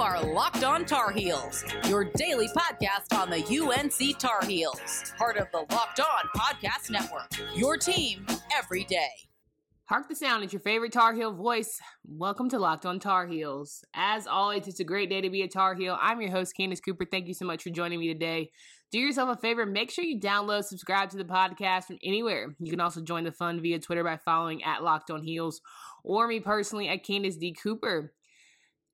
are Locked On Tar Heels, your daily podcast on the UNC Tar Heels, part of the Locked On Podcast Network. Your team every day. Hark the sound, it's your favorite Tar Heel voice. Welcome to Locked On Tar Heels. As always, it's a great day to be a Tar Heel. I'm your host, Candace Cooper. Thank you so much for joining me today. Do yourself a favor, make sure you download, subscribe to the podcast from anywhere. You can also join the fun via Twitter by following at Locked On Heels or me personally at Candace D. Cooper.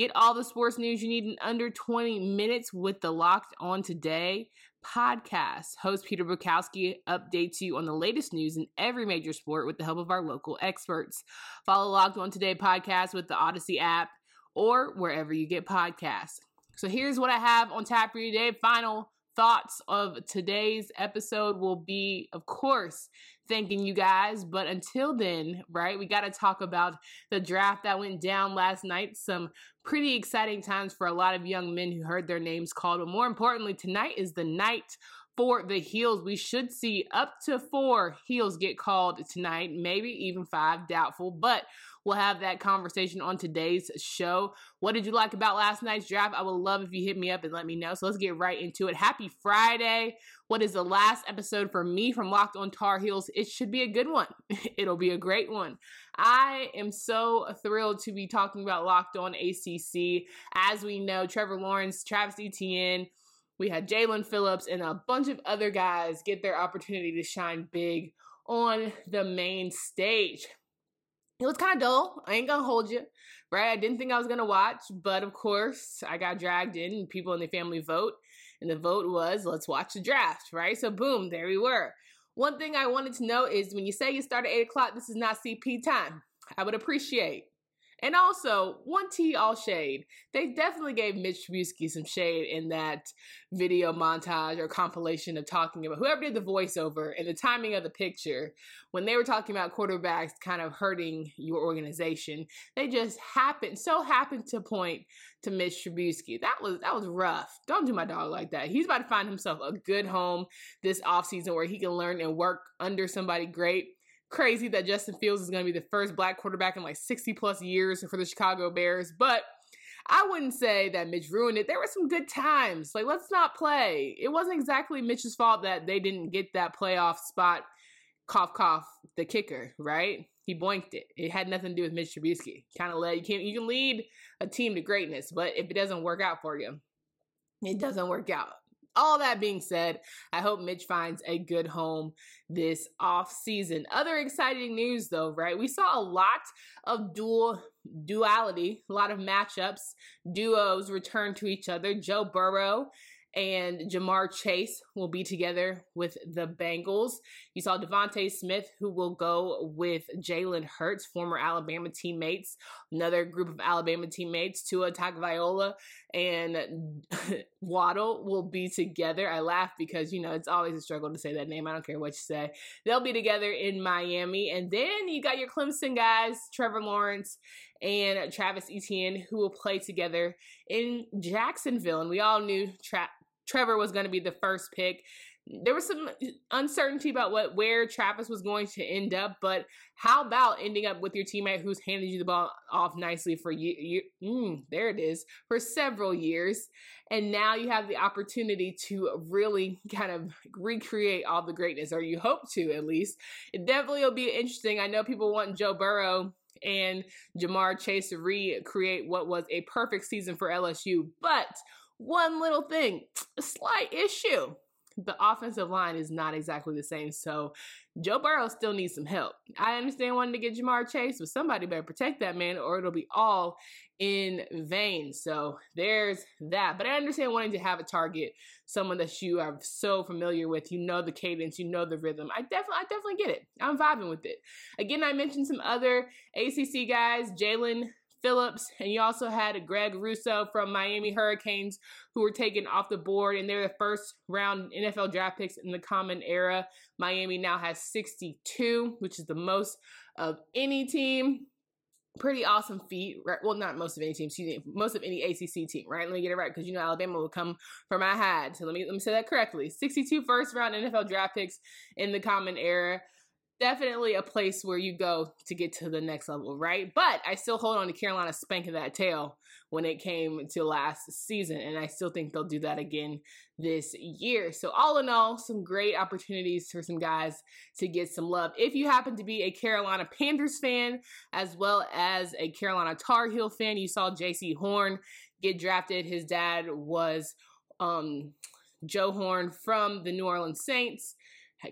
Get all the sports news you need in under 20 minutes with the Locked On Today podcast. Host Peter Bukowski updates you on the latest news in every major sport with the help of our local experts. Follow Locked On Today podcast with the Odyssey app or wherever you get podcasts. So here's what I have on tap for you today. Final thoughts of today's episode will be, of course, thanking you guys. But until then, right, we got to talk about the draft that went down last night. Some pretty exciting times for a lot of young men who heard their names called. But more importantly, tonight is the night for the heels. We should see up to four heels get called tonight, maybe even five, doubtful. But We'll have that conversation on today's show. What did you like about last night's draft? I would love if you hit me up and let me know. So let's get right into it. Happy Friday. What is the last episode for me from Locked on Tar Heels? It should be a good one. It'll be a great one. I am so thrilled to be talking about Locked on ACC. As we know, Trevor Lawrence, Travis Etienne, we had Jaelan Phillips and a bunch of other guys get their opportunity to shine big on the main stage it was kind of dull. I ain't gonna hold you, right? I didn't think I was gonna watch, but of course, I got dragged in. People in the family vote, and the vote was let's watch the draft, right? So boom, there we were. One thing I wanted to know is when you say you start at eight o'clock, this is not CP time. I would appreciate and also, one T all shade. They definitely gave Mitch Trubisky some shade in that video montage or compilation of talking about whoever did the voiceover and the timing of the picture when they were talking about quarterbacks kind of hurting your organization. They just happened, so happened to point to Mitch Trubisky. That was that was rough. Don't do my dog like that. He's about to find himself a good home this offseason where he can learn and work under somebody great crazy that Justin Fields is going to be the first black quarterback in like 60 plus years for the Chicago Bears, but I wouldn't say that Mitch ruined it. There were some good times. Like, let's not play. It wasn't exactly Mitch's fault that they didn't get that playoff spot. Cough, cough, the kicker, right? He boinked it. It had nothing to do with Mitch Trubisky. Kind of led you can you can lead a team to greatness, but if it doesn't work out for you, it doesn't work out all that being said, I hope Mitch finds a good home this off season. Other exciting news though, right? We saw a lot of dual duality, a lot of matchups, duos return to each other. Joe Burrow and Ja'Marr Chase will be together with the Bengals. You saw DeVonta Smith, who will go with Jalen Hurts, former Alabama teammates, another group of Alabama teammates, Tua Tagovailoa and Waddle will be together. I laugh because, you know, it's always a struggle to say that name. I don't care what you say. They'll be together in Miami. And then you got your Clemson guys, Trevor Lawrence and Travis Etienne, who will play together in Jacksonville. And we all knew Tra- Trevor was going to be the first pick. There was some uncertainty about what where Travis was going to end up, but how about ending up with your teammate who's handed you the ball off nicely for you? you mm, there it is for several years, and now you have the opportunity to really kind of recreate all the greatness, or you hope to at least. It definitely will be interesting. I know people want Joe Burrow and Ja'Marr Chase to recreate what was a perfect season for LSU. But one little thing, a slight issue. The offensive line is not exactly the same. So Joe Burrow still needs some help. I understand wanting to get Ja'Marr Chase, but somebody better protect that man or it'll be all in vain. So there's that. But I understand wanting to have a target, someone that you are so familiar with. You know the cadence, you know the rhythm. I definitely, I definitely get it. I'm vibing with it. Again, I mentioned some other ACC guys, Jaelan Phillips, and you also had Greg Rousseau from Miami Hurricanes who were taken off the board, and they're the first round NFL draft picks in the common era. Miami now has 62, which is the most of any team. Pretty awesome feat, right? Well, not most of any team, excuse me, most of any ACC team, right? Let me get it right because you know Alabama will come from my head. So let me let me say that correctly. 62 first round NFL draft picks in the common era definitely a place where you go to get to the next level, right? But I still hold on to Carolina spanking that tail when it came to last season, and I still think they'll do that again this year. So, all in all, some great opportunities for some guys to get some love. If you happen to be a Carolina Panthers fan as well as a Carolina Tar Heel fan, you saw Jaycee Horn get drafted. His dad was um, Joe Horn from the New Orleans Saints.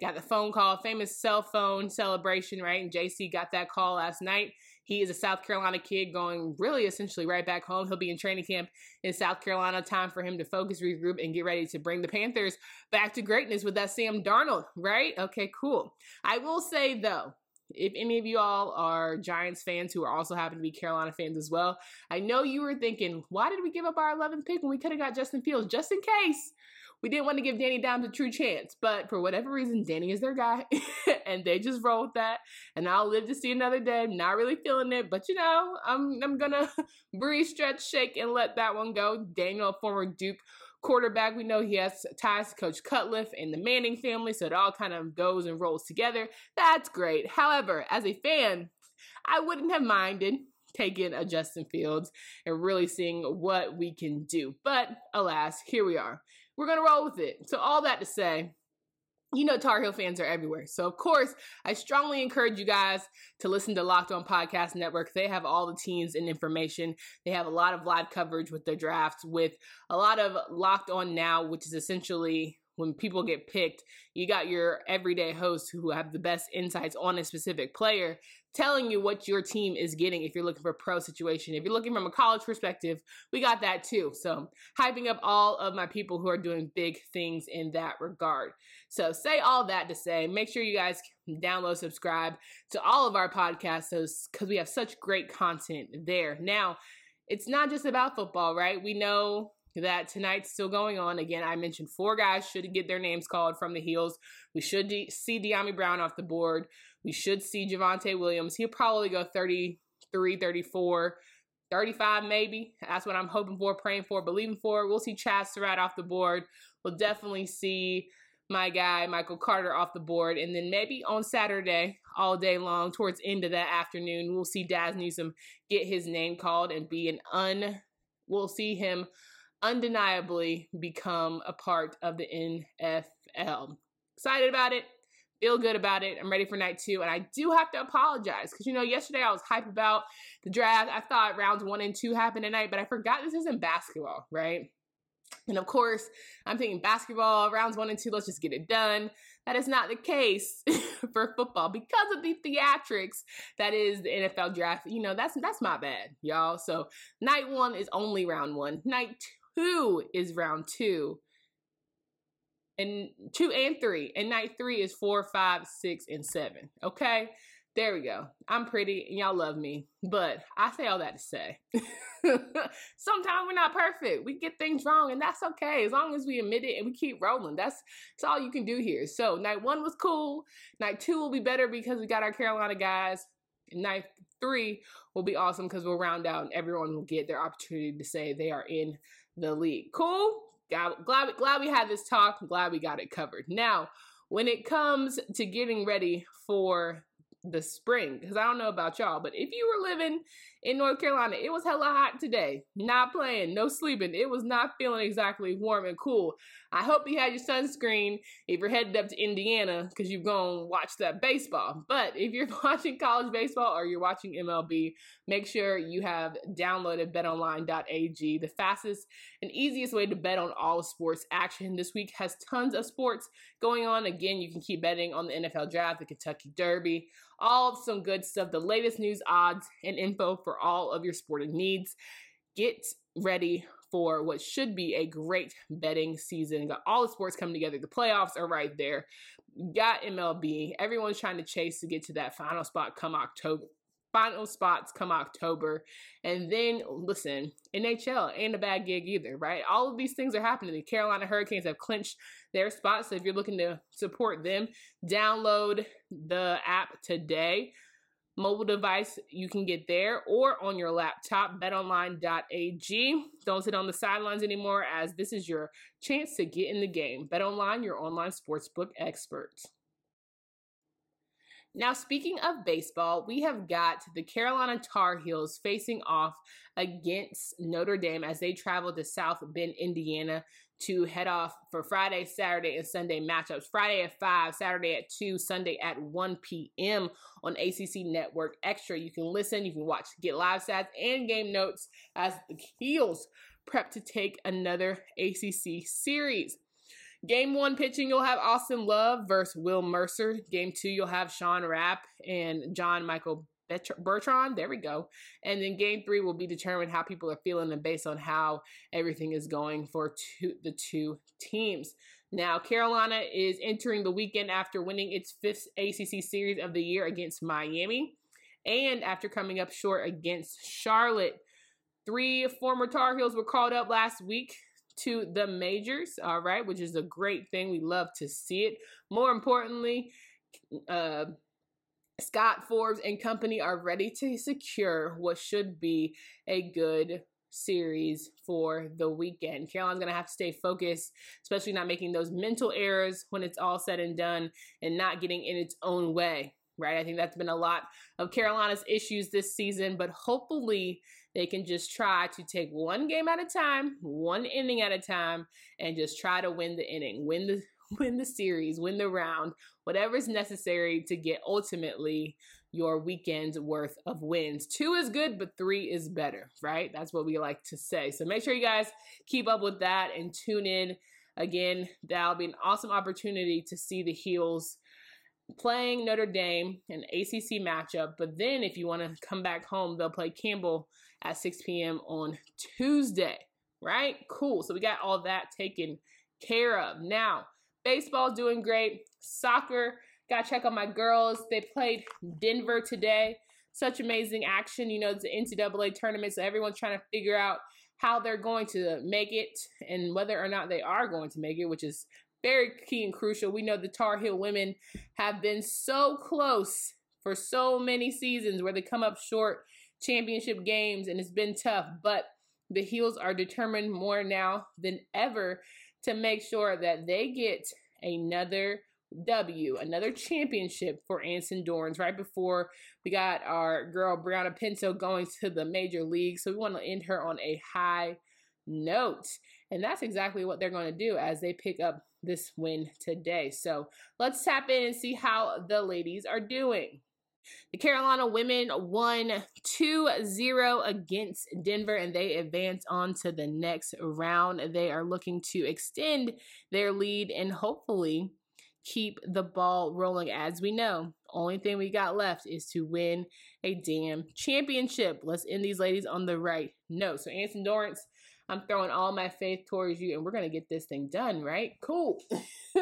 Got the phone call, famous cell phone celebration, right? And Jaycee got that call last night. He is a South Carolina kid going really essentially right back home. He'll be in training camp in South Carolina. Time for him to focus, regroup, and get ready to bring the Panthers back to greatness with that Sam Darnold, right? Okay, cool. I will say though, if any of you all are Giants fans who are also happen to be Carolina fans as well, I know you were thinking, why did we give up our 11th pick when we could have got Justin Fields just in case? We didn't want to give Danny Dimes a true chance, but for whatever reason, Danny is their guy, and they just roll with that. And I'll live to see another day. I'm Not really feeling it, but you know, I'm I'm gonna breathe, stretch, shake, and let that one go. Daniel, former Duke quarterback, we know he has ties to Coach Cutcliffe and the Manning family, so it all kind of goes and rolls together. That's great. However, as a fan, I wouldn't have minded taking a Justin Fields and really seeing what we can do. But alas, here we are we're to roll with it. So, all that to say, you know, Tar Heel fans are everywhere. So, of course, I strongly encourage you guys to listen to Locked On Podcast Network. They have all the teams and information. They have a lot of live coverage with their drafts, with a lot of Locked On Now, which is essentially when people get picked, you got your everyday hosts who have the best insights on a specific player telling you what your team is getting if you're looking for pro situation. If you're looking from a college perspective, we got that too. So, hyping up all of my people who are doing big things in that regard. So, say all that to say, make sure you guys download, subscribe to all of our podcasts because we have such great content there. Now, it's not just about football, right? We know that tonight's still going on. Again, I mentioned four guys should get their names called from the heels. We should de- see Dyami Brown off the board. We should see Javonte Williams. He'll probably go 33, 34, 35 maybe. That's what I'm hoping for, praying for, believing for. We'll see Chaz Surratt off the board. We'll definitely see my guy Michael Carter off the board. And then maybe on Saturday, all day long, towards end of that afternoon, we'll see Dazz Newsome get his name called and be an un we'll see him undeniably become a part of the NFL. Excited about it. Feel good about it. I'm ready for night two. And I do have to apologize because, you know, yesterday I was hype about the draft. I thought rounds one and two happened tonight, but I forgot this isn't basketball, right? And of course, I'm thinking basketball, rounds one and two, let's just get it done. That is not the case for football because of the theatrics that is the NFL draft. You know, that's that's my bad, y'all. So night one is only round one. Night two is round two. And two and three. And night three is four, five, six, and seven. Okay? There we go. I'm pretty and y'all love me. But I say all that to say. Sometimes we're not perfect. We get things wrong, and that's okay. As long as we admit it and we keep rolling. That's that's all you can do here. So night one was cool. Night two will be better because we got our Carolina guys. Night three will be awesome because we'll round out and everyone will get their opportunity to say they are in the league. Cool. Glad, glad, glad we had this talk. Glad we got it covered. Now, when it comes to getting ready for the spring, because I don't know about y'all, but if you were living in North Carolina, it was hella hot today. Not playing, no sleeping. It was not feeling exactly warm and cool. I hope you had your sunscreen if you're headed up to Indiana because you're going to watch that baseball. But if you're watching college baseball or you're watching MLB, make sure you have downloaded betonline.ag, the fastest and easiest way to bet on all sports action. This week has tons of sports going on. Again, you can keep betting on the NFL draft, the Kentucky Derby, all some good stuff, the latest news, odds, and info for all of your sporting needs. Get ready for what should be a great betting season. Got all the sports coming together. The playoffs are right there. Got MLB. Everyone's trying to chase to get to that final spot come October. Final spots come October. And then, listen, NHL ain't a bad gig either, right? All of these things are happening. The Carolina Hurricanes have clinched their spot. So if you're looking to support them, download the app today mobile device you can get there or on your laptop betonline.ag don't sit on the sidelines anymore as this is your chance to get in the game. Betonline your online sportsbook expert. Now, speaking of baseball, we have got the Carolina Tar Heels facing off against Notre Dame as they travel to South Bend, Indiana to head off for Friday, Saturday, and Sunday matchups. Friday at 5, Saturday at 2, Sunday at 1 p.m. on ACC Network Extra. You can listen, you can watch, get live stats and game notes as the Heels prep to take another ACC series. Game one pitching, you'll have Austin Love versus Will Mercer. Game two, you'll have Sean Rapp and John Michael Bertrand. There we go. And then game three will be determined how people are feeling and based on how everything is going for two, the two teams. Now, Carolina is entering the weekend after winning its fifth ACC series of the year against Miami and after coming up short against Charlotte. Three former Tar Heels were called up last week to the majors, all right, which is a great thing. We love to see it. More importantly, uh, Scott Forbes and company are ready to secure what should be a good series for the weekend. Carolina's going to have to stay focused, especially not making those mental errors when it's all said and done and not getting in its own way, right? I think that's been a lot of Carolina's issues this season, but hopefully they can just try to take one game at a time, one inning at a time, and just try to win the inning, win the win the series, win the round, whatever is necessary to get ultimately your weekend's worth of wins. Two is good, but three is better, right? That's what we like to say. So make sure you guys keep up with that and tune in. Again, that'll be an awesome opportunity to see the Heels playing Notre Dame, an ACC matchup. But then if you want to come back home, they'll play Campbell at 6 p.m. on Tuesday, right? Cool. So we got all that taken care of. Now, Baseball doing great. Soccer, got to check on my girls. They played Denver today. Such amazing action. You know, it's an NCAA tournament, so everyone's trying to figure out how they're going to make it and whether or not they are going to make it, which is very key and crucial. We know the Tar Heel women have been so close for so many seasons where they come up short championship games and it's been tough, but the Heels are determined more now than ever to make sure that they get another W, another championship for Anson Dorrance right before we got our girl Brianna Pinto going to the major league. So we want to end her on a high note. And that's exactly what they're going to do as they pick up this win today. So let's tap in and see how the ladies are doing. The Carolina women won 2-0 against Denver and they advance on to the next round. They are looking to extend their lead and hopefully keep the ball rolling. As we know, only thing we got left is to win a damn championship. Let's end these ladies on the right note. So Anson Dorrance, I'm throwing all my faith towards you and we're going to get this thing done, right? Cool.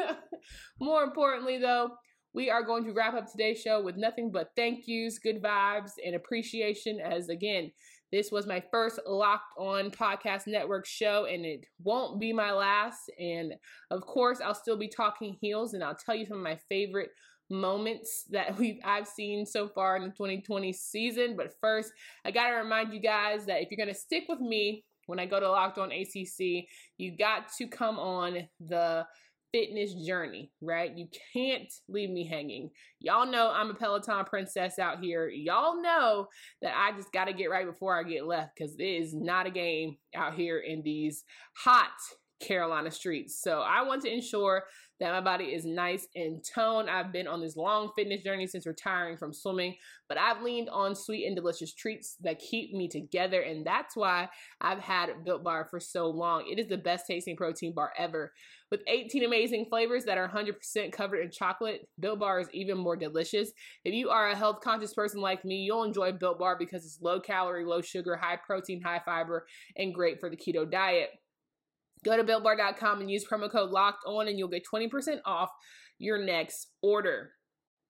More importantly though, we are going to wrap up today's show with nothing but thank yous, good vibes, and appreciation. As again, this was my first Locked On Podcast Network show, and it won't be my last. And of course, I'll still be talking heels, and I'll tell you some of my favorite moments that we've I've seen so far in the 2020 season. But first, I gotta remind you guys that if you're gonna stick with me when I go to Locked On ACC, you got to come on the fitness journey, right? You can't leave me hanging. Y'all know I'm a Peloton princess out here. Y'all know that I just got to get right before I get left because it is not a game out here in these hot Carolina streets. So I want to ensure that my body is nice and toned. I've been on this long fitness journey since retiring from swimming, but I've leaned on sweet and delicious treats that keep me together. And that's why I've had Built Bar for so long. It is the best tasting protein bar ever. With 18 amazing flavors that are 100% covered in chocolate, Built Bar is even more delicious. If you are a health conscious person like me, you'll enjoy Built Bar because it's low calorie, low sugar, high protein, high fiber, and great for the keto diet. Go to builtbar.com and use promo code locked on and you'll get 20% off your next order.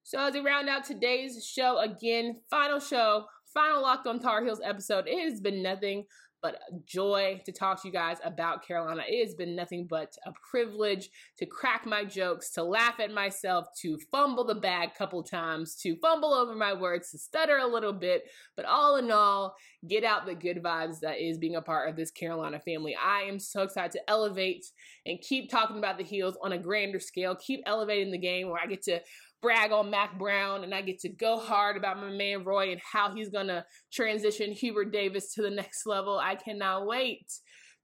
So as we round out today's show, again, final show, final Locked on Tar Heels episode. It has been nothing but joy to talk to you guys about Carolina. It has been nothing but a privilege to crack my jokes, to laugh at myself, to fumble the bag a couple times, to fumble over my words, to stutter a little bit, but all in all, get out the good vibes that is being a part of this Carolina family. I am so excited to elevate and keep talking about the heels on a grander scale, keep elevating the game where I get to brag on Mack Brown and I get to go hard about my man Roy and how he's going to transition Hubert Davis to the next level. I cannot wait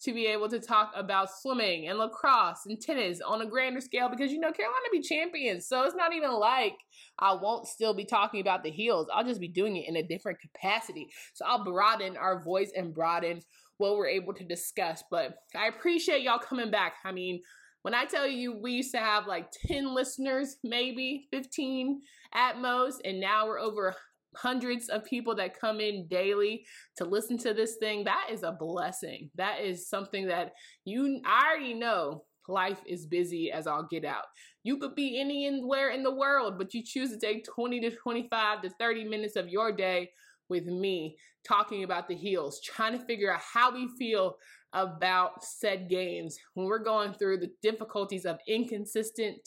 to be able to talk about swimming and lacrosse and tennis on a grander scale because you know Carolina be champions. So it's not even like I won't still be talking about the heels. I'll just be doing it in a different capacity. So I'll broaden our voice and broaden what we're able to discuss. But I appreciate y'all coming back. I mean, when I tell you we used to have like 10 listeners, maybe 15 at most, and now we're over hundreds of people that come in daily to listen to this thing, that is a blessing. That is something that you I already know life is busy as I'll get out. You could be anywhere in the world, but you choose to take 20 to 25 to 30 minutes of your day with me talking about the heels, trying to figure out how we feel about said games when we're going through the difficulties of inconsistent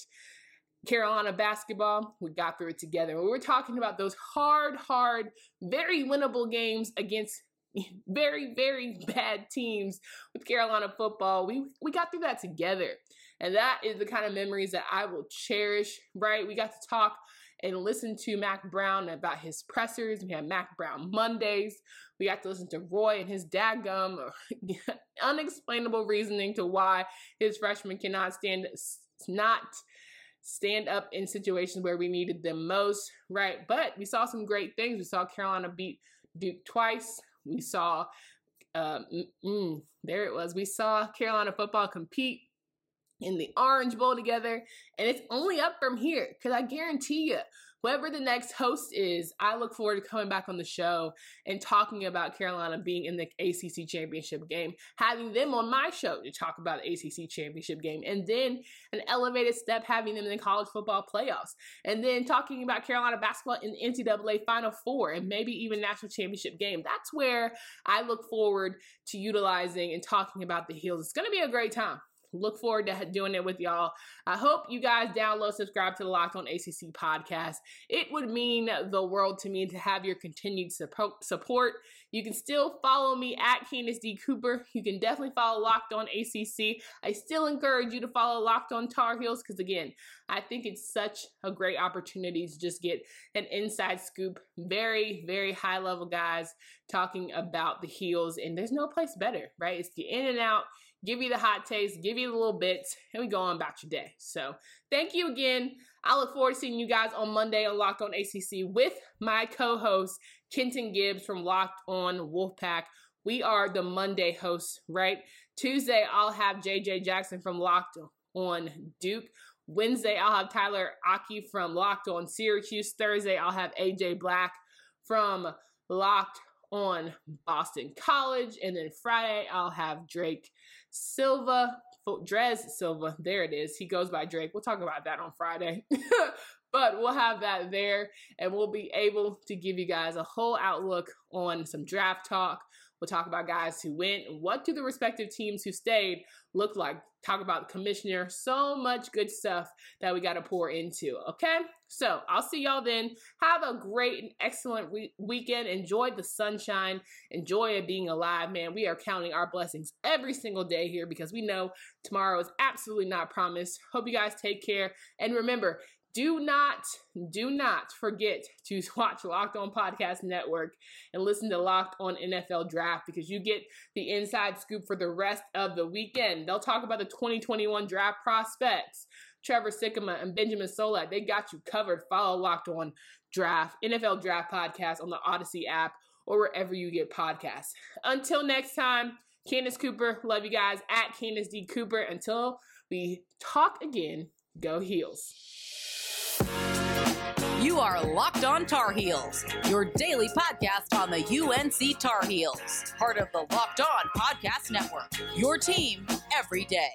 Carolina basketball, we got through it together. When we're talking about those hard, hard, very winnable games against very, very bad teams with Carolina football, we we got through that together. And that is the kind of memories that I will cherish, right? We got to talk and listen to Mack Brown about his pressers. We had Mack Brown Mondays. We got to listen to Roy and his dadgum unexplainable reasoning to why his freshmen cannot stand not stand up in situations where we needed them most, right? But we saw some great things. We saw Carolina beat Duke twice. We saw, um, mm, there it was. We saw Carolina football compete in the Orange Bowl together, and it's only up from here because I guarantee you, whoever the next host is, I look forward to coming back on the show and talking about Carolina being in the ACC championship game, having them on my show to talk about the ACC championship game, and then an elevated step having them in the college football playoffs, and then talking about Carolina basketball in the NCAA Final Four and maybe even national championship game. That's where I look forward to utilizing and talking about the heels. It's going to be a great time. Look forward to doing it with y'all. I hope you guys download, subscribe to the Locked On ACC podcast. It would mean the world to me to have your continued support. You can still follow me at Candace D. Cooper. You can definitely follow Locked On ACC. I still encourage you to follow Locked On Tar Heels because, again, I think it's such a great opportunity to just get an inside scoop. Very, very high level guys talking about the heels, and there's no place better, right? It's the in and out give you the hot taste, give you the little bits, and we go on about your day. So thank you again. I look forward to seeing you guys on Monday on Locked On ACC with my co-host Kenton Gibbs from Locked On Wolfpack. We are the Monday hosts, right? Tuesday I'll have JJ Jackson from Locked On Duke. Wednesday I'll have Tyler Aki from Locked On Syracuse. Thursday I'll have AJ Black from Locked on Boston College. And then Friday, I'll have Drake Silva, Drez Silva. There it is. He goes by Drake. We'll talk about that on Friday. but we'll have that there and we'll be able to give you guys a whole outlook on some draft talk. We'll talk about guys who went what do the respective teams who stayed look like. Talk about commissioner. So much good stuff that we got to pour into. Okay? So I'll see y'all then. Have a great and excellent re- weekend. Enjoy the sunshine. Enjoy being alive, man. We are counting our blessings every single day here because we know tomorrow is absolutely not promised. Hope you guys take care. And remember, do not, do not forget to watch Locked On Podcast Network and listen to Locked On NFL Draft because you get the inside scoop for the rest of the weekend. They'll talk about the 2021 draft prospects. Trevor Sikkema and Benjamin Solak, they got you covered. Follow Locked On Draft, NFL Draft Podcast on the Odyssey app or wherever you get podcasts. Until next time, Candace Cooper, love you guys at Candace D. Cooper. Until we talk again, go Heels. You are Locked On Tar Heels, your daily podcast on the UNC Tar Heels, part of the Locked On Podcast Network. Your team every day.